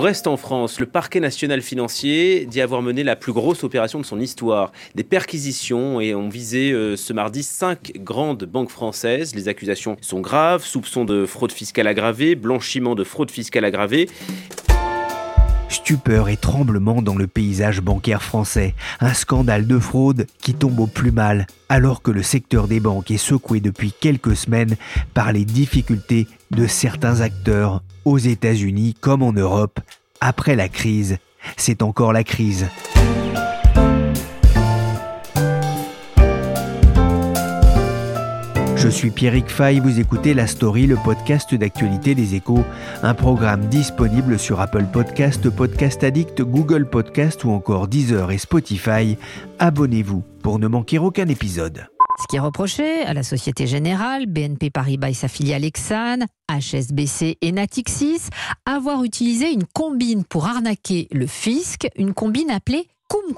On reste en France. Le parquet national financier dit avoir mené la plus grosse opération de son histoire. Des perquisitions et ont visé euh, ce mardi cinq grandes banques françaises. Les accusations sont graves. Soupçons de fraude fiscale aggravée, blanchiment de fraude fiscale aggravée. Stupeur et tremblement dans le paysage bancaire français. Un scandale de fraude qui tombe au plus mal, alors que le secteur des banques est secoué depuis quelques semaines par les difficultés de certains acteurs aux États-Unis comme en Europe. Après la crise, c'est encore la crise. Je suis Pierrick Fay, vous écoutez La Story, le podcast d'actualité des échos, un programme disponible sur Apple Podcast, Podcast Addict, Google Podcast ou encore Deezer et Spotify. Abonnez-vous pour ne manquer aucun épisode. Ce qui est reproché à la Société Générale, BNP Paribas et sa filiale Exane, HSBC et Natixis, avoir utilisé une combine pour arnaquer le fisc, une combine appelée Cum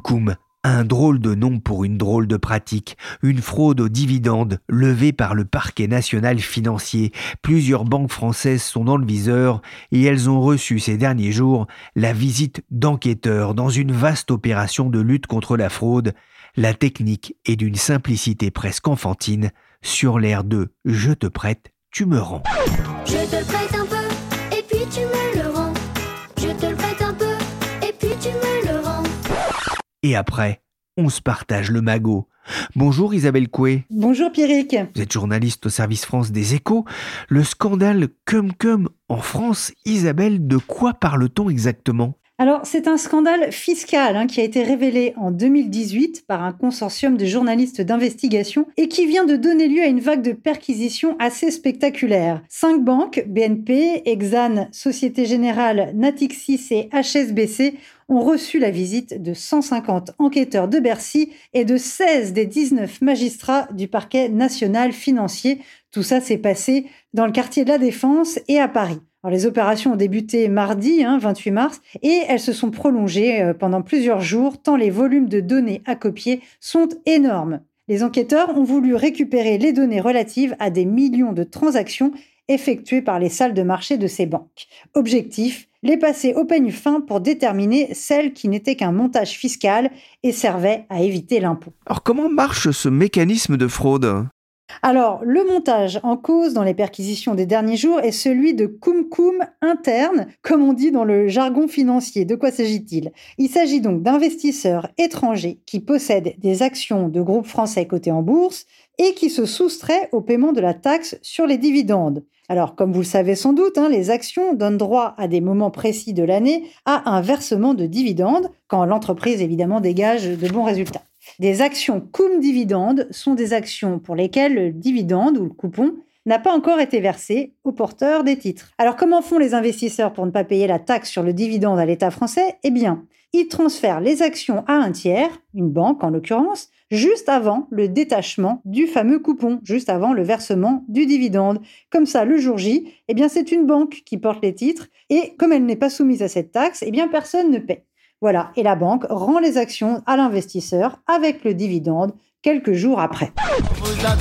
Cum. Un drôle de nom pour une drôle de pratique, une fraude aux dividendes levée par le parquet national financier. Plusieurs banques françaises sont dans le viseur et elles ont reçu ces derniers jours la visite d'enquêteurs dans une vaste opération de lutte contre la fraude. La technique est d'une simplicité presque enfantine sur l'air de Je te prête, tu me rends. Et après, on se partage le magot. Bonjour Isabelle Coué. Bonjour Pierrick. Vous êtes journaliste au service France des échos. Le scandale Cum Cum en France, Isabelle, de quoi parle-t-on exactement? Alors, c'est un scandale fiscal hein, qui a été révélé en 2018 par un consortium de journalistes d'investigation et qui vient de donner lieu à une vague de perquisitions assez spectaculaire. Cinq banques, BNP, Exane, Société Générale, Natixis et HSBC, ont reçu la visite de 150 enquêteurs de Bercy et de 16 des 19 magistrats du parquet national financier. Tout ça s'est passé dans le quartier de la Défense et à Paris les opérations ont débuté mardi, 28 hein, mars, et elles se sont prolongées euh, pendant plusieurs jours, tant les volumes de données à copier sont énormes. Les enquêteurs ont voulu récupérer les données relatives à des millions de transactions effectuées par les salles de marché de ces banques. Objectif, les passer au peigne fin pour déterminer celles qui n'étaient qu'un montage fiscal et servaient à éviter l'impôt. Alors comment marche ce mécanisme de fraude? Alors, le montage en cause dans les perquisitions des derniers jours est celui de cum-cum interne, comme on dit dans le jargon financier. De quoi s'agit-il? Il s'agit donc d'investisseurs étrangers qui possèdent des actions de groupes français cotés en bourse et qui se soustraient au paiement de la taxe sur les dividendes. Alors, comme vous le savez sans doute, hein, les actions donnent droit à des moments précis de l'année à un versement de dividendes, quand l'entreprise évidemment dégage de bons résultats. Des actions cum dividende sont des actions pour lesquelles le dividende ou le coupon n'a pas encore été versé au porteur des titres. Alors comment font les investisseurs pour ne pas payer la taxe sur le dividende à l'État français? Eh bien, ils transfèrent les actions à un tiers, une banque en l'occurrence, juste avant le détachement du fameux coupon, juste avant le versement du dividende. Comme ça, le jour J, eh bien c'est une banque qui porte les titres et comme elle n'est pas soumise à cette taxe, eh bien personne ne paie. Voilà, et la banque rend les actions à l'investisseur avec le dividende quelques jours après. La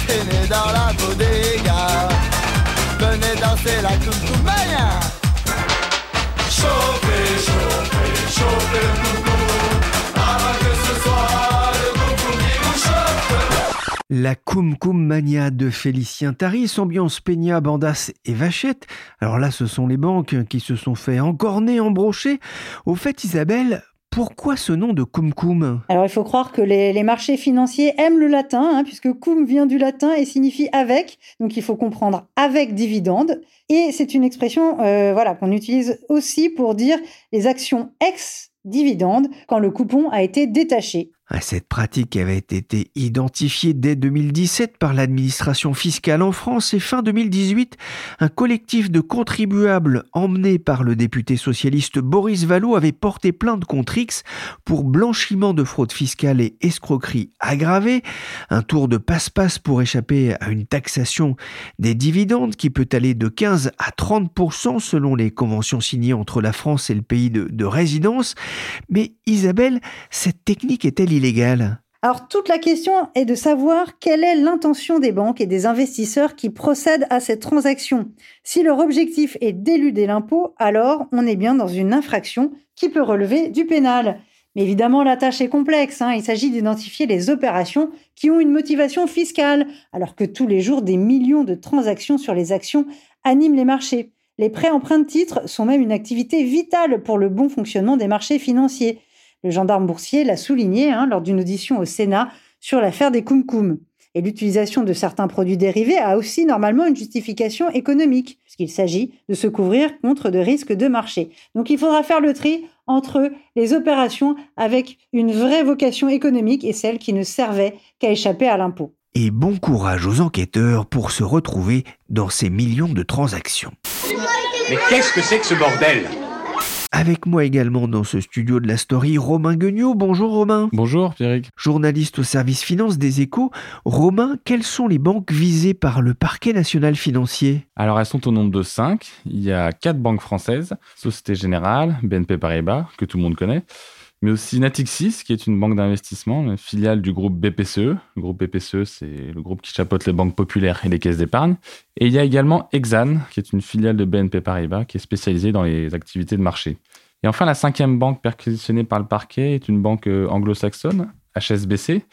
Cum Cum Mania de Félicien Taris, ambiance Peña, Bandas et Vachette. Alors là, ce sont les banques qui se sont fait encorner, embrocher. Au fait, Isabelle, pourquoi ce nom de cum cum Alors il faut croire que les, marchés financiers aiment le latin, hein, puisque cum vient du latin et signifie avec, donc il faut comprendre avec dividende. Et c'est une expression euh, voilà, qu'on utilise aussi pour dire les actions ex dividende quand le coupon a été détaché. Cette pratique avait été identifiée dès 2017 par l'administration fiscale en France et fin 2018, un collectif de contribuables emmené par le député socialiste Boris Vallaud avait porté plainte contre X pour blanchiment de fraude fiscale et escroquerie aggravée, un tour de passe-passe pour échapper à une taxation des dividendes qui peut aller de 15 à 30% selon les conventions signées entre la France et le pays de, de résidence. Mais Isabelle, cette technique est-elle alors toute la question est de savoir quelle est l'intention des banques et des investisseurs qui procèdent à cette transaction. Si leur objectif est d'éluder l'impôt, alors on est bien dans une infraction qui peut relever du pénal. Mais évidemment, la tâche est complexe. Hein. Il s'agit d'identifier les opérations qui ont une motivation fiscale, alors que tous les jours, des millions de transactions sur les actions animent les marchés. Les prêts emprunts titres sont même une activité vitale pour le bon fonctionnement des marchés financiers. Le gendarme boursier l'a souligné hein, lors d'une audition au Sénat sur l'affaire des Koum Et l'utilisation de certains produits dérivés a aussi normalement une justification économique, puisqu'il s'agit de se couvrir contre de risques de marché. Donc il faudra faire le tri entre les opérations avec une vraie vocation économique et celles qui ne servaient qu'à échapper à l'impôt. Et bon courage aux enquêteurs pour se retrouver dans ces millions de transactions. Mais qu'est-ce que c'est que ce bordel? Avec moi également dans ce studio de la story, Romain Guignot. Bonjour Romain. Bonjour Pierrick. Journaliste au service finance des échos. Romain, quelles sont les banques visées par le parquet national financier? Alors elles sont au nombre de 5. Il y a quatre banques françaises, Société Générale, BNP Paribas, que tout le monde connaît, mais aussi Natixis, qui est une banque d'investissement, filiale du groupe BPCE. Le groupe BPCE, c'est le groupe qui chapeaute les banques populaires et les caisses d'épargne. Et il y a également Exane, qui est une filiale de BNP Paribas, qui est spécialisée dans les activités de marché. Et enfin, la cinquième banque perquisitionnée par le parquet est une banque euh, anglo-saxonne, HSBC,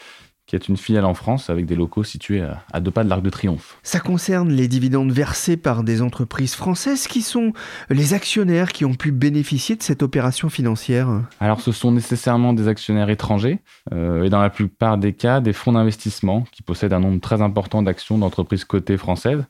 qui est une filiale en France avec des locaux situés à deux pas de l'Arc de Triomphe. Ça concerne les dividendes versés par des entreprises françaises qui sont les actionnaires qui ont pu bénéficier de cette opération financière Alors ce sont nécessairement des actionnaires étrangers euh, et dans la plupart des cas des fonds d'investissement qui possèdent un nombre très important d'actions d'entreprises cotées françaises.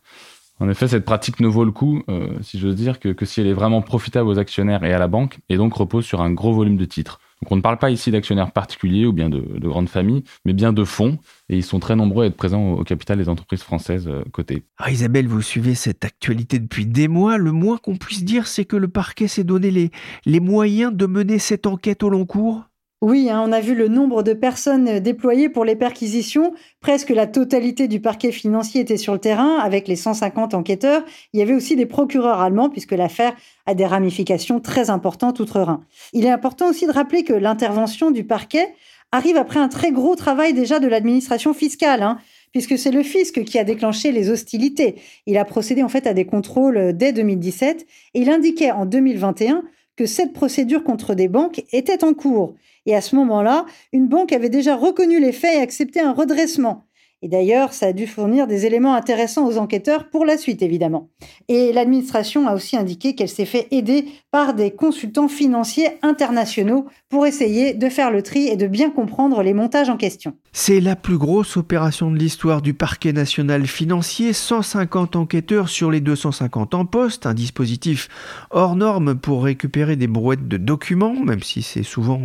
En effet, cette pratique ne vaut le coup, euh, si j'ose dire, que, que si elle est vraiment profitable aux actionnaires et à la banque, et donc repose sur un gros volume de titres. Donc on ne parle pas ici d'actionnaires particuliers ou bien de, grandes familles, mais bien de fonds, et ils sont très nombreux à être présents au, capital des entreprises françaises euh, cotées. Ah, Isabelle, vous suivez cette actualité depuis des mois. Le moins qu'on puisse dire, c'est que le parquet s'est donné les, les moyens de mener cette enquête au long cours oui, hein, on a vu le nombre de personnes déployées pour les perquisitions. Presque la totalité du parquet financier était sur le terrain avec les 150 enquêteurs. Il y avait aussi des procureurs allemands puisque l'affaire a des ramifications très importantes outre-Rhin. Il est important aussi de rappeler que l'intervention du parquet arrive après un très gros travail déjà de l'administration fiscale. Hein, puisque c'est le fisc qui a déclenché les hostilités. Il a procédé en fait à des contrôles dès 2017 et il indiquait en 2021 que cette procédure contre des banques était en cours. Et à ce moment-là, une banque avait déjà reconnu les faits et accepté un redressement. Et d'ailleurs, ça a dû fournir des éléments intéressants aux enquêteurs pour la suite, évidemment. Et l'administration a aussi indiqué qu'elle s'est fait aider par des consultants financiers internationaux pour essayer de faire le tri et de bien comprendre les montages en question. C'est la plus grosse opération de l'histoire du parquet national financier, 150 enquêteurs sur les 250 en poste, un dispositif hors norme pour récupérer des brouettes de documents, même si c'est souvent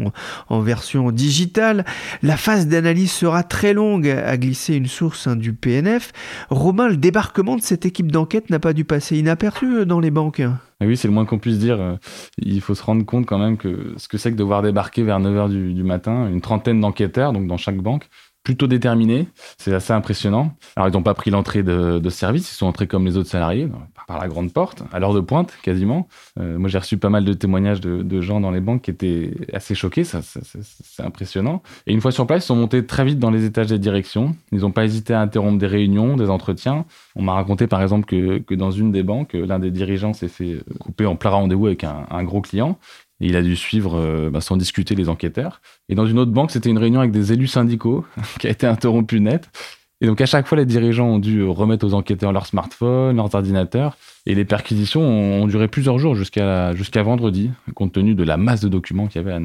en version digitale. La phase d'analyse sera très longue, a glissé une source hein, du PNF. Romain, le débarquement de cette équipe d'enquête n'a pas dû passer inaperçu euh, dans les banques. oui, c'est le moins qu'on puisse dire. Il faut se rendre compte quand même que ce que c'est que de voir débarquer vers 9h du, du matin une trentaine d'enquêteurs, donc dans chaque banque, plutôt déterminés. C'est assez impressionnant. Alors, ils n'ont pas pris l'entrée de, service, ils sont entrés comme les autres salariés, par la grande porte, à l'heure de pointe, quasiment. Euh, moi, j'ai reçu pas mal de témoignages de, gens dans les banques qui étaient assez choqués, ça, c'est impressionnant. Et une fois sur place, ils sont montés très vite dans les étages des directions. Ils n'ont pas hésité à interrompre des réunions, des entretiens. On m'a raconté, par exemple, que, dans une des banques, l'un des dirigeants s'est fait couper en plein rendez-vous avec un gros client. Il a dû suivre euh, bah, sans discuter les enquêteurs. Et dans une autre banque, c'était une réunion avec des élus syndicaux qui a été interrompue net. Et donc à chaque fois, les dirigeants ont dû remettre aux enquêteurs leurs smartphones, leurs ordinateurs. Et les perquisitions ont, duré plusieurs jours jusqu'à vendredi, compte tenu de la masse de documents qu'il y avait à.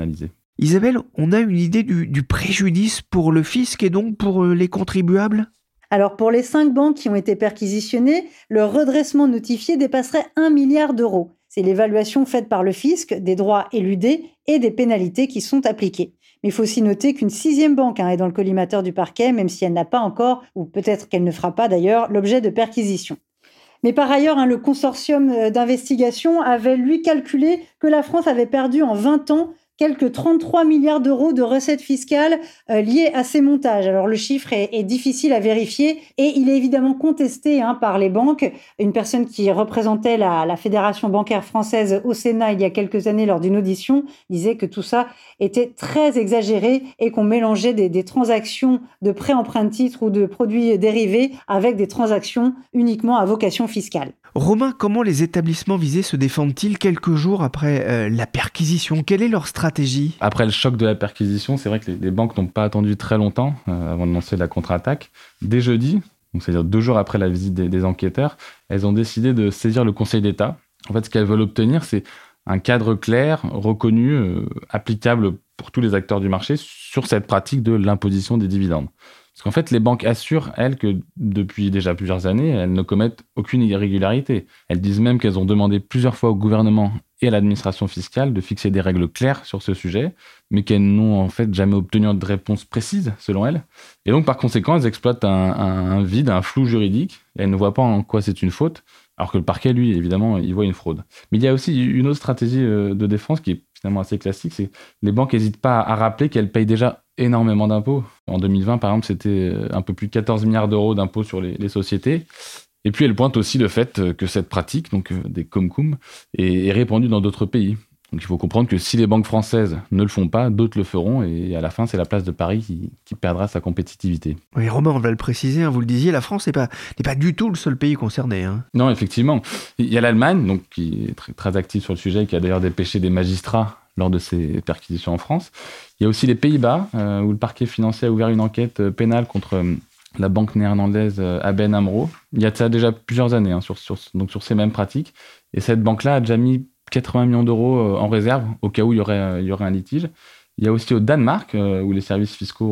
Isabelle, on a une idée du, du préjudice pour le fisc et donc pour euh, les contribuables? Alors pour les cinq banques qui ont été perquisitionnées, le redressement notifié dépasserait 1 milliard d'euros. C'est l'évaluation faite par le fisc des droits éludés et des pénalités qui sont appliquées. Mais il faut aussi noter qu'une sixième banque hein, est dans le collimateur du parquet, même si elle n'a pas encore, ou peut-être qu'elle ne fera pas d'ailleurs, l'objet de perquisition. Mais par ailleurs, hein, le consortium euh, d'investigation avait lui calculé que la France avait perdu en 20 ans quelques 33 milliards d'euros de recettes fiscales euh, liées à ces montages. Alors le chiffre est, difficile à vérifier et il est évidemment contesté hein, par les banques. Une personne qui représentait la, Fédération bancaire française au Sénat il y a quelques années lors d'une audition disait que tout ça était très exagéré et qu'on mélangeait des, des transactions de prêts emprunt titre ou de produits dérivés avec des transactions uniquement à vocation fiscale. Romain, comment les établissements visés se défendent-ils quelques jours après euh, la perquisition? Quelle est leur stratégie? Après le choc de la perquisition, c'est vrai que les, banques n'ont pas attendu très longtemps euh, avant de lancer la contre-attaque. Dès jeudi, c'est-à-dire deux jours après la visite des, enquêteurs, elles ont décidé de saisir le Conseil d'État. En fait, ce qu'elles veulent obtenir, c'est un cadre clair, reconnu, euh, applicable pour tous les acteurs du marché sur cette pratique de l'imposition des dividendes. Parce qu'en fait, les banques assurent, elles, que depuis déjà plusieurs années, elles ne commettent aucune irrégularité. Elles disent même qu'elles ont demandé plusieurs fois au gouvernement et à l'administration fiscale de fixer des règles claires sur ce sujet, mais qu'elles n'ont en fait jamais obtenu de réponse précise, selon elles. Et donc, par conséquent, elles exploitent un, vide, un flou juridique, elles ne voient pas en quoi c'est une faute, alors que le parquet, lui, évidemment, il voit une fraude. Mais il y a aussi une autre stratégie euh, de défense qui est finalement assez classique, c'est les banques n'hésitent pas à rappeler qu'elles payent déjà énormément d'impôts. En 2020, par exemple, c'était euh, un peu plus de 14 milliards d'euros d'impôts sur les, sociétés. Et puis, elle pointe aussi le fait euh, que cette pratique, donc euh, des comcum, est, est répandue dans d'autres pays. Donc, il faut comprendre que si les banques françaises ne le font pas, d'autres le feront. Et à la fin, c'est la place de Paris qui, perdra sa compétitivité. Oui, Romain, on va le préciser, hein, vous le disiez, la France n'est pas, pas du tout le seul pays concerné. Hein. Non, effectivement. Il y a l'Allemagne, donc, qui est très, très active sur le sujet, qui a d'ailleurs dépêché des magistrats lors de ces perquisitions en France. Il y a aussi les Pays-Bas, euh, où le parquet financier a ouvert une enquête euh, pénale contre euh, la banque néerlandaise ABN AMRO. Il y a ça déjà plusieurs années, hein, sur, donc sur ces mêmes pratiques. Et cette banque-là a déjà mis 80 millions d'euros en réserve au cas où il y aurait un litige. Il y a aussi au Danemark, euh, où les services fiscaux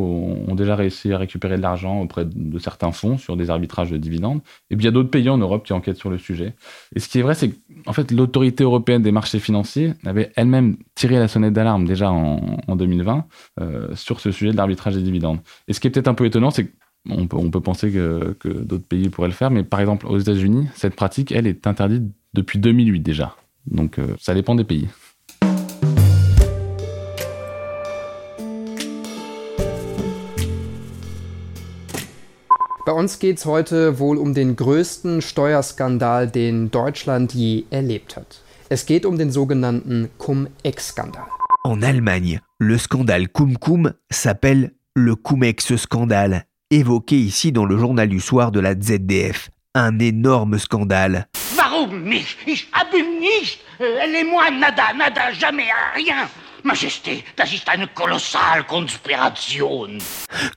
ont, déjà réussi à récupérer de l'argent auprès de certains fonds sur des arbitrages de dividendes. Et puis il y a d'autres pays en Europe qui enquêtent sur le sujet. Et ce qui est vrai, c'est qu'en fait, l'autorité européenne des marchés financiers avait elle-même tiré la sonnette d'alarme déjà en, 2020 euh, sur ce sujet de l'arbitrage des dividendes. Et ce qui est peut-être un peu étonnant, c'est qu'on peut, on peut penser que, d'autres pays pourraient le faire, mais par exemple, aux États-Unis, cette pratique, elle, est interdite depuis 2008 déjà. Donc euh, ça dépend des pays. Bei uns geht es heute wohl um den größten Steuerskandal, den Deutschland je erlebt hat. Es geht um den sogenannten Cum-Ex-Skandal. En Allemagne, le scandale Cum-Cum s'appelle le Cum-Ex-Skandal, évoqué ici dans le journal du soir de la ZDF. Un énorme scandale. Warum nicht? Ich habe nicht. Elle moi nada, nada, jamais, rien. Majesté, das ist eine Konspiration.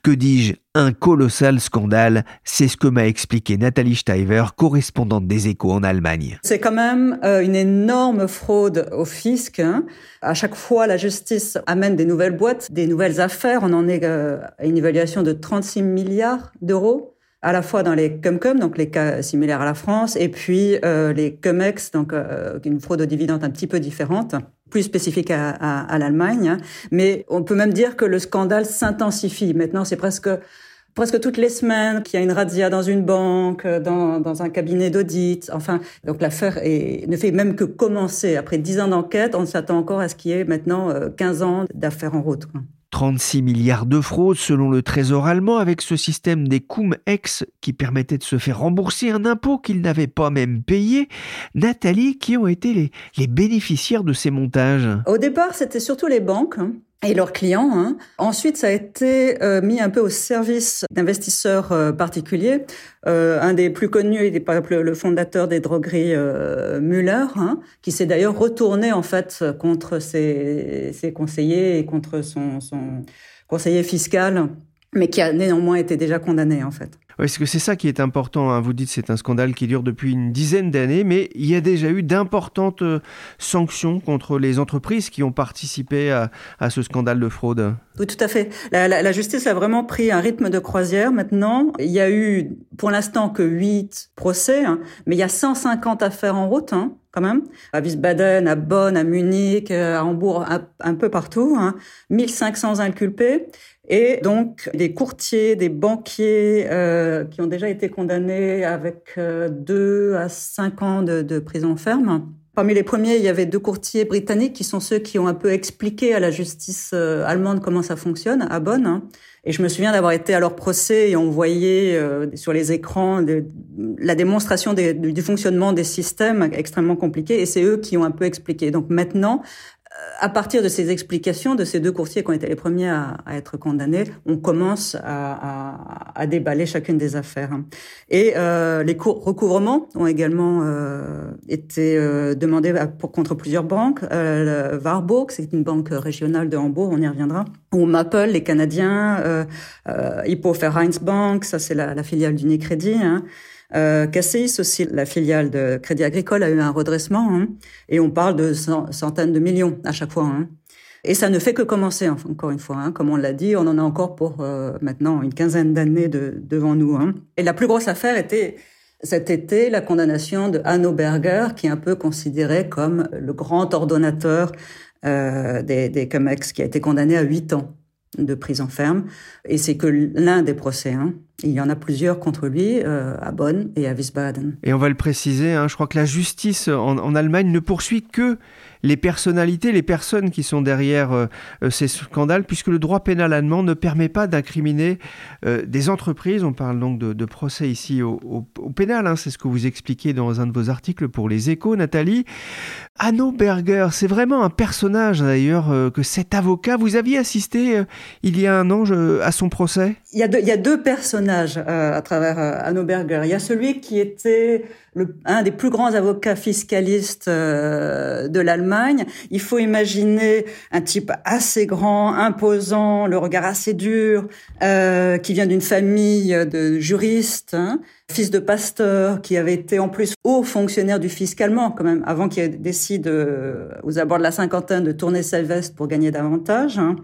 Que dis-je? Un colossal scandale, c'est ce que m'a expliqué Nathalie Steiver, correspondante des échos en Allemagne. C'est quand même euh, une énorme fraude au fisc. Hein. À chaque fois, la justice amène des nouvelles boîtes, des nouvelles affaires. On en est euh, à une évaluation de 36 milliards d'euros à la fois dans les CumCum, donc les cas similaires à la France, et puis euh, les CumEx, donc une fraude aux dividendes un petit peu différente plus spécifique à, à, l'Allemagne. Mais on peut même dire que le scandale s'intensifie. Maintenant, c'est presque presque toutes les semaines qu'il y a une razzia dans une banque, dans, dans un cabinet d'audit. Enfin, donc l'affaire ne fait même que commencer. Après dix ans d'enquête, on s'attend encore à ce qu'il y ait maintenant 15 euh, ans d'affaires en route. 36 milliards de fraudes selon le Trésor allemand avec ce système des Cum-Ex qui permettait de se faire rembourser un impôt qu'ils n'avaient pas même payé. Nathalie, qui ont été les, bénéficiaires de ces montages? Au départ, c'était surtout les banques. Hein et leurs clients. Hein. Ensuite, ça a été euh, mis un peu au service d'investisseurs euh, particuliers. Euh, un des plus connus est par exemple le fondateur des drogueries Müller, hein, qui s'est d'ailleurs retourné en fait contre ses, ses conseillers et contre son, son conseiller fiscal mais qui a néanmoins été déjà condamné en fait. Est-ce que c'est ça qui est important hein. Vous dites c'est un scandale qui dure depuis une dizaine d'années, mais il y a déjà eu d'importantes euh, sanctions contre les entreprises qui ont participé à, ce scandale de fraude. Oui, tout à fait. La, justice a vraiment pris un rythme de croisière maintenant. Il y a eu pour l'instant que 8 procès, hein, mais il y a 150 affaires en route. Hein quand même, à Wiesbaden, à Bonn, à Munich, euh, à Hambourg, un, peu partout, hein, 1500 inculpés. Et donc des courtiers, des banquiers euh, qui ont déjà été condamnés avec euh, deux à cinq ans de, de, prison ferme. Parmi les premiers, il y avait deux courtiers britanniques qui sont ceux qui ont un peu expliqué à la justice euh, allemande comment ça fonctionne à Bonn. Hein. Et je me souviens d'avoir été à leur procès et on voyait euh, sur les écrans la démonstration du fonctionnement des systèmes extrêmement compliqués et c'est eux qui ont un peu expliqué. Donc maintenant, à partir de ces explications de ces deux courtiers qui ont été les premiers à, être condamnés, on commence à, déballer chacune des affaires. Et euh, les recouvrements ont également euh, été euh, demandés pour, contre plusieurs banques. Warburg, c'est une banque régionale de Hambourg, on y reviendra. Ou Maple, les Canadiens. Euh, Hippo Bank, ça c'est la, filiale d'Unicredit. Hein. Euh, Cassis aussi, la filiale de Crédit Agricole, a eu un redressement, hein, et on parle de centaines de millions à chaque fois. Hein. Et ça ne fait que commencer, encore une fois. Hein. Comme on l'a dit, on en a encore pour euh, maintenant une quinzaine d'années de, devant nous. Hein. Et la plus grosse affaire était cet été la condamnation de Hanno Berger, qui est un peu considéré comme le grand ordonnateur euh, des, des COMEX, qui a été condamné à huit ans de prison ferme. Et c'est que l'un des procès. Hein. Il y en a plusieurs contre lui euh, à Bonn et à Wiesbaden. Et on va le préciser, hein, je crois que la justice en, en Allemagne ne poursuit que les personnalités, les personnes qui sont derrière euh, euh, ces scandales, puisque le droit pénal allemand ne permet pas d'incriminer euh, des entreprises. On parle donc de, procès ici au, pénal, hein. c'est ce que vous expliquez dans un de vos articles pour les échos, Nathalie. Anno Berger, c'est vraiment un personnage d'ailleurs que cet avocat, vous aviez assisté il y a un an à son procès? Il y, a deux, personnages à travers Anno Berger. Il y a celui qui était un des plus grands avocats fiscalistes euh, de l'Allemagne. Il faut imaginer un type assez grand, imposant, le regard assez dur, euh, qui vient d'une famille de juristes, hein, fils de pasteur, qui avait été en plus haut fonctionnaire du fisc allemand quand même, avant qu'il décide euh, aux abords de la cinquantaine de tourner sa veste pour gagner davantage. Hein.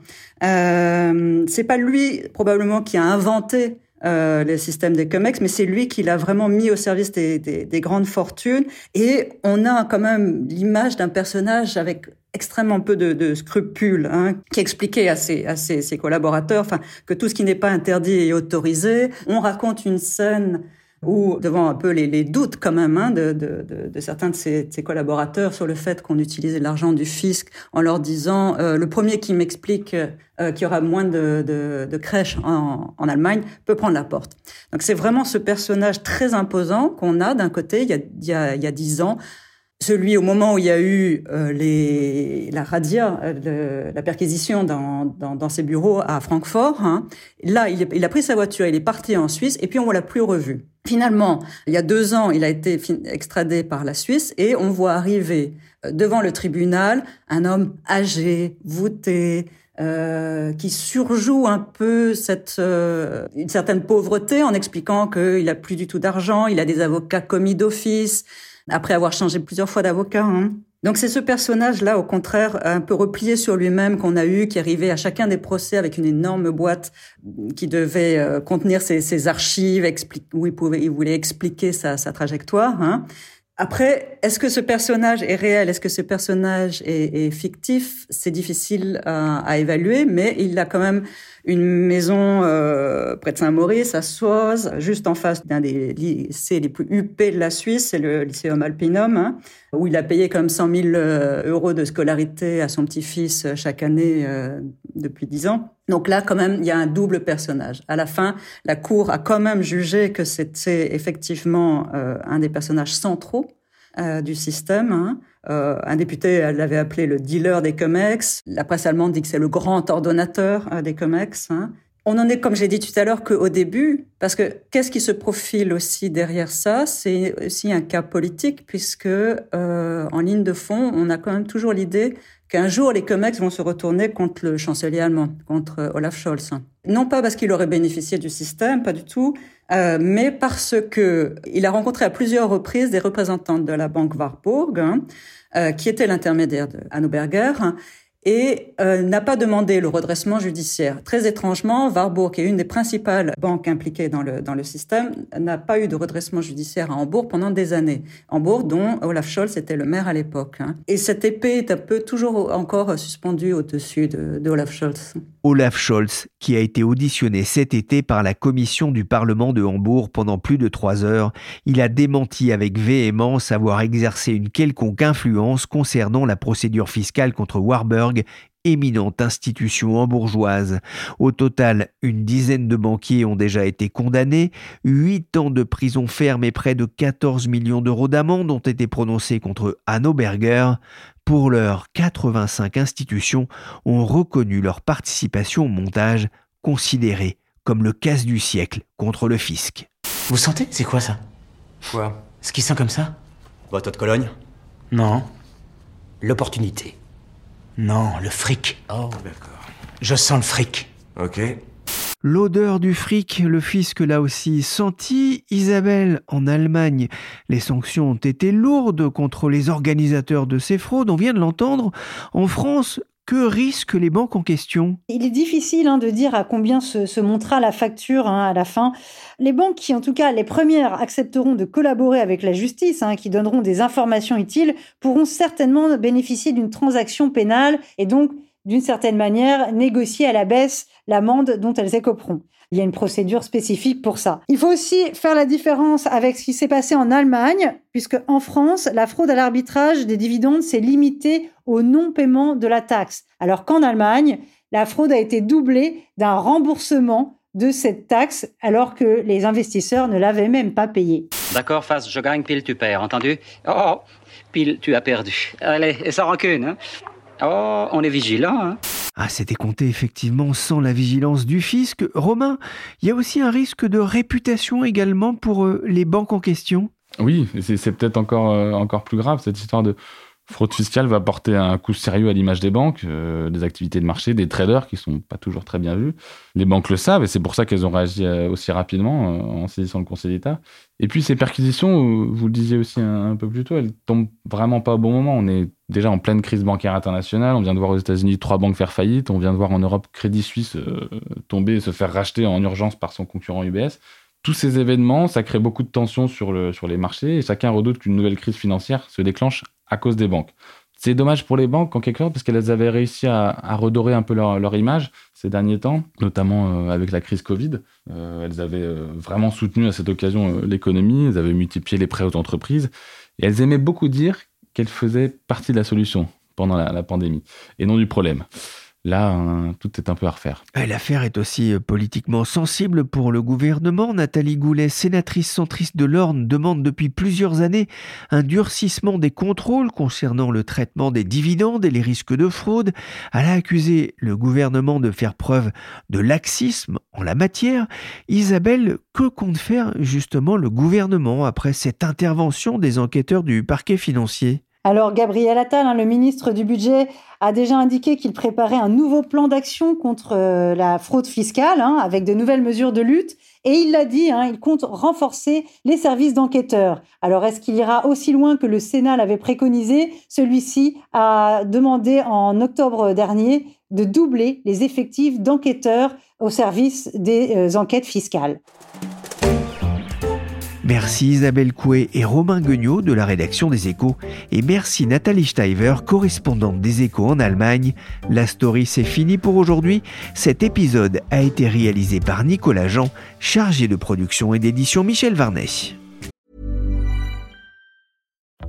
Euh, c'est pas lui probablement qui a inventé euh, les systèmes des COMEX, mais c'est lui qui l'a vraiment mis au service des, des, des, grandes fortunes. Et on a quand même l'image d'un personnage avec extrêmement peu de, de scrupules, hein, qui expliquait à ses, à ses, ses collaborateurs, que tout ce qui n'est pas interdit est autorisé. On raconte une scène ou devant un peu les, les doutes quand même hein, de, de, de, certains de ses, ses, collaborateurs sur le fait qu'on utilisait l'argent du fisc en leur disant euh, le premier qui m'explique euh, qu'il y aura moins de, crèches en, Allemagne peut prendre la porte. Donc c'est vraiment ce personnage très imposant qu'on a d'un côté il y a, il ans celui au moment où il y a eu euh, la radia, euh, la perquisition dans, ses bureaux à Francfort. Hein. Là, il, il, a pris sa voiture, il est parti en Suisse, et puis on ne l'a plus revu. Finalement, il y a deux ans, il a été extradé par la Suisse, et on voit arriver euh, devant le tribunal un homme âgé, voûté, euh, qui surjoue un peu cette euh, une certaine pauvreté en expliquant qu'il a plus du tout d'argent, il a des avocats commis d'office, après avoir changé plusieurs fois d'avocat. Hein. Donc c'est ce personnage-là, au contraire, un peu replié sur lui-même qu'on a eu, qui arrivait à chacun des procès avec une énorme boîte qui devait euh, contenir ses, archives, où il, pouvait, il voulait expliquer sa, sa trajectoire. Hein. Après, est-ce que ce personnage est réel? Est-ce que ce personnage est, fictif? C'est difficile à, à, évaluer, mais il a quand même une maison euh, près de Saint-Maurice, à Soise, juste en face d'un des lycées les plus huppés de la Suisse, c'est le Lycéum Alpinum, hein, où il a payé comme 100 000 euh, euros de scolarité à son petit-fils euh, chaque année euh, depuis 10 ans. Donc là, quand même, il y a un double personnage. À la fin, la Cour a quand même jugé que c'était effectivement un des personnages centraux du système. Hein. Euh, un député l'avait appelé le dealer des COMEX. La presse allemande dit que c'est le grand ordonnateur euh, des COMEX. Hein. On en est, comme j'ai dit tout à l'heure, qu'au début, parce que qu'est-ce qui se profile aussi derrière ça? C'est aussi un cas politique, puisque euh, en ligne de fond, on a quand même toujours l'idée qu'un jour les COMEX vont se retourner contre le chancelier allemand, contre Olaf Scholz. Non pas parce qu'il aurait bénéficié du système, pas du tout, euh, mais parce que il a rencontré à plusieurs reprises des représentants de la banque Warburg, hein, euh, qui était l'intermédiaire de Hannoberger, et euh, n'a pas demandé le redressement judiciaire. Très étrangement, Warburg, qui est une des principales banques impliquées dans le, dans le système, n'a pas eu de redressement judiciaire à Hambourg pendant des années. Hambourg, dont Olaf Scholz était le maire à l'époque. Hein. Et cette épée est un peu toujours encore suspendue au-dessus de, de Olaf Scholz. Olaf Scholz, qui a été auditionné cet été par la commission du Parlement de Hambourg pendant plus de trois heures, il a démenti avec véhémence avoir exercé une quelconque influence concernant la procédure fiscale contre Warburg éminente institution hambourgeoise. Au total, une dizaine de banquiers ont déjà été condamnés, huit ans de prison ferme et près de 14 millions d'euros d'amende ont été prononcés contre Hanno Berger. Pour l'heure, 85 institutions ont reconnu leur participation au montage, considéré comme le casse du siècle contre le fisc. Vous sentez? C'est quoi ça? Quoi? Ce qui sent comme ça? Bateau de Cologne? Non. L'opportunité. Non, le fric. Oh, d'accord. Je sens le fric. Ok. L'odeur du fric, le fisc l'a aussi senti. Isabelle, en Allemagne, les sanctions ont été lourdes contre les organisateurs de ces fraudes, on vient de l'entendre. En France, que risquent les banques en question? Il est difficile hein, de dire à combien se, se montera la facture hein, à la fin. Les banques qui, en tout cas, les premières accepteront de collaborer avec la justice, hein, qui donneront des informations utiles, pourront certainement bénéficier d'une transaction pénale et donc, d'une certaine manière, négocier à la baisse l'amende dont elles écoperont. Il y a une procédure spécifique pour ça. Il faut aussi faire la différence avec ce qui s'est passé en Allemagne, puisque en France, la fraude à l'arbitrage des dividendes s'est limitée au non-paiement de la taxe, alors qu'en Allemagne, la fraude a été doublée d'un remboursement de cette taxe, alors que les investisseurs ne l'avaient même pas payée. D'accord, face, je gagne, pile, tu perds, entendu? Oh, pile, tu as perdu. Allez, et sans rancune, hein? Oh, on est vigilant, hein? Ah, c'était compté effectivement sans la vigilance du fisc. Romain, il y a aussi un risque de réputation également pour euh, les banques en question? Oui, c'est peut-être encore, euh, encore plus grave, cette histoire de fraude fiscale va porter un coup sérieux à l'image des banques, euh, des activités de marché, des traders qui sont pas toujours très bien vus. Les banques le savent et c'est pour ça qu'elles ont réagi aussi rapidement en saisissant le Conseil d'État. Et puis ces perquisitions, vous le disiez aussi un, un, peu plus tôt, elles tombent vraiment pas au bon moment. On est déjà en pleine crise bancaire internationale. On vient de voir aux États-Unis trois banques faire faillite. On vient de voir en Europe Crédit Suisse euh, tomber et se faire racheter en urgence par son concurrent UBS. Tous ces événements, ça crée beaucoup de tensions sur, le, sur les marchés et chacun redoute qu'une nouvelle crise financière se déclenche à cause des banques. C'est dommage pour les banques en quelque sorte parce qu'elles avaient réussi à, redorer un peu leur, image ces derniers temps, notamment euh, avec la crise Covid. Euh, elles avaient vraiment soutenu à cette occasion l'économie, elles avaient multiplié les prêts aux entreprises et elles aimaient beaucoup dire qu'elle faisait partie de la solution pendant la, pandémie et non du problème. Là, hein, tout est un peu à refaire. L'affaire est aussi euh, politiquement sensible pour le gouvernement. Nathalie Goulet, sénatrice centriste de l'Orne, demande depuis plusieurs années un durcissement des contrôles concernant le traitement des dividendes et les risques de fraude. Elle a accusé le gouvernement de faire preuve de laxisme en la matière. Isabelle, que compte faire justement le gouvernement après cette intervention des enquêteurs du parquet financier? Alors Gabriel Attal, hein, le ministre du Budget, a déjà indiqué qu'il préparait un nouveau plan d'action contre euh, la fraude fiscale, hein, avec de nouvelles mesures de lutte. Et il l'a dit, hein, il compte renforcer les services d'enquêteurs. Alors est-ce qu'il ira aussi loin que le Sénat l'avait préconisé? Celui-ci a demandé en octobre dernier de doubler les effectifs d'enquêteurs au service des euh, enquêtes fiscales. Merci Isabelle Coué et Romain Guignot de la rédaction des Échos et merci Nathalie Steiver, correspondante des Échos en Allemagne. La story c'est fini pour aujourd'hui. Cet épisode a été réalisé par Nicolas Jean, chargé de production et d'édition Michel Varnet.